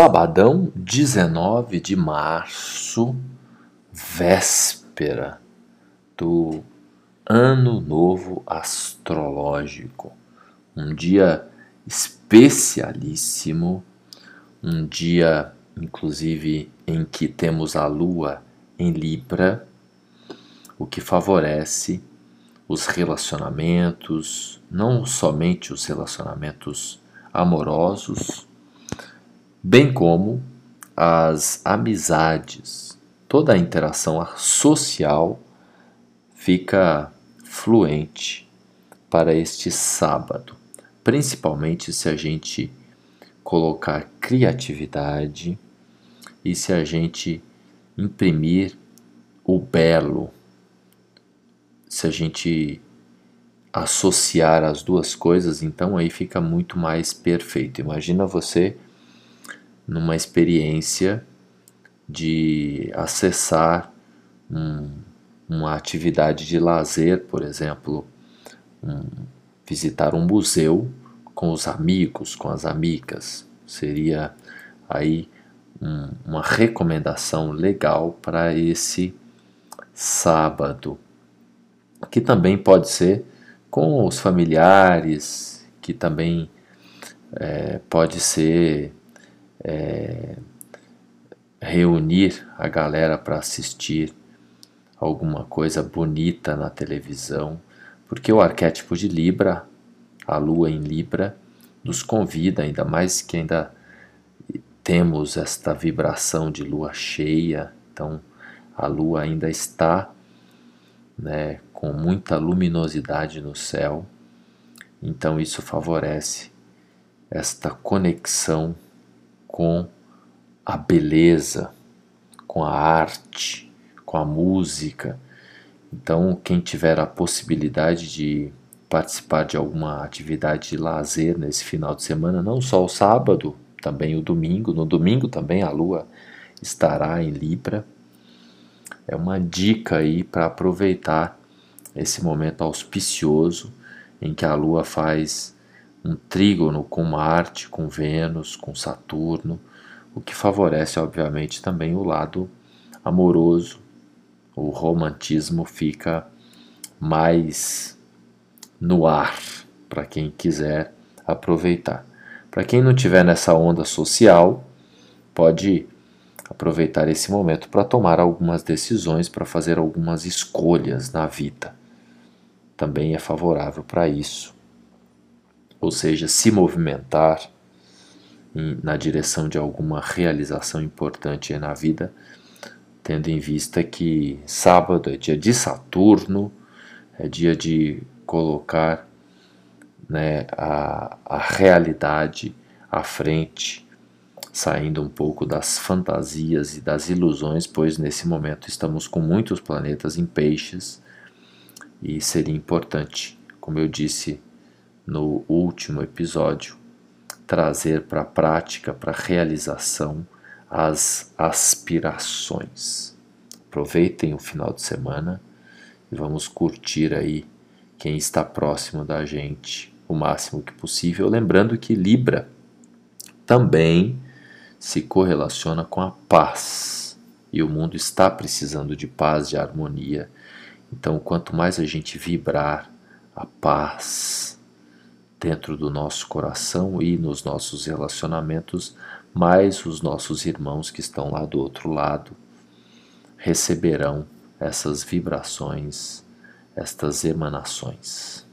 Sabadão, 19 de março, véspera do Ano Novo Astrológico. Um dia especialíssimo, um dia, inclusive, em que temos a Lua em Libra, o que favorece os relacionamentos, não somente os relacionamentos amorosos, bem como as amizades, toda a interação social fica fluente para este sábado, principalmente se a gente colocar criatividade e se a gente imprimir o belo, se a gente associar as duas coisas, então aí fica muito mais perfeito. Imagina você numa experiência de acessar um, uma atividade de lazer, por exemplo, um, visitar um museu com os amigos, com as amigas. Seria aí um, uma recomendação legal para esse sábado, que também pode ser com os familiares, que também é, pode ser é, reunir a galera para assistir alguma coisa bonita na televisão, porque o arquétipo de Libra, a lua em Libra, nos convida, ainda mais que ainda temos esta vibração de lua cheia, então a lua ainda está né, com muita luminosidade no céu, então isso favorece esta conexão com a beleza, com a arte, com a música. Então, quem tiver a possibilidade de participar de alguma atividade de lazer nesse final de semana, não só o sábado, também o domingo. No domingo também a lua estará em Libra. É uma dica aí para aproveitar esse momento auspicioso em que a lua faz um trígono com Marte, com Vênus, com Saturno, o que favorece, obviamente, também o lado amoroso. O romantismo fica mais no ar para quem quiser aproveitar. Para quem não tiver nessa onda social, pode aproveitar esse momento para tomar algumas decisões, para fazer algumas escolhas na vida. Também é favorável para isso ou seja, se movimentar na direção de alguma realização importante na vida, tendo em vista que sábado é dia de Saturno, é dia de colocar né, a, a realidade à frente, saindo um pouco das fantasias e das ilusões, pois nesse momento estamos com muitos planetas em peixes e seria importante, como eu disse no último episódio, trazer para a prática, para a realização, as aspirações. Aproveitem o final de semana e vamos curtir aí quem está próximo da gente o máximo que possível. Lembrando que Libra também se correlaciona com a paz e o mundo está precisando de paz, de harmonia. Então, quanto mais a gente vibrar a paz, dentro do nosso coração e nos nossos relacionamentos, mais os nossos irmãos que estão lá do outro lado receberão essas vibrações, estas emanações.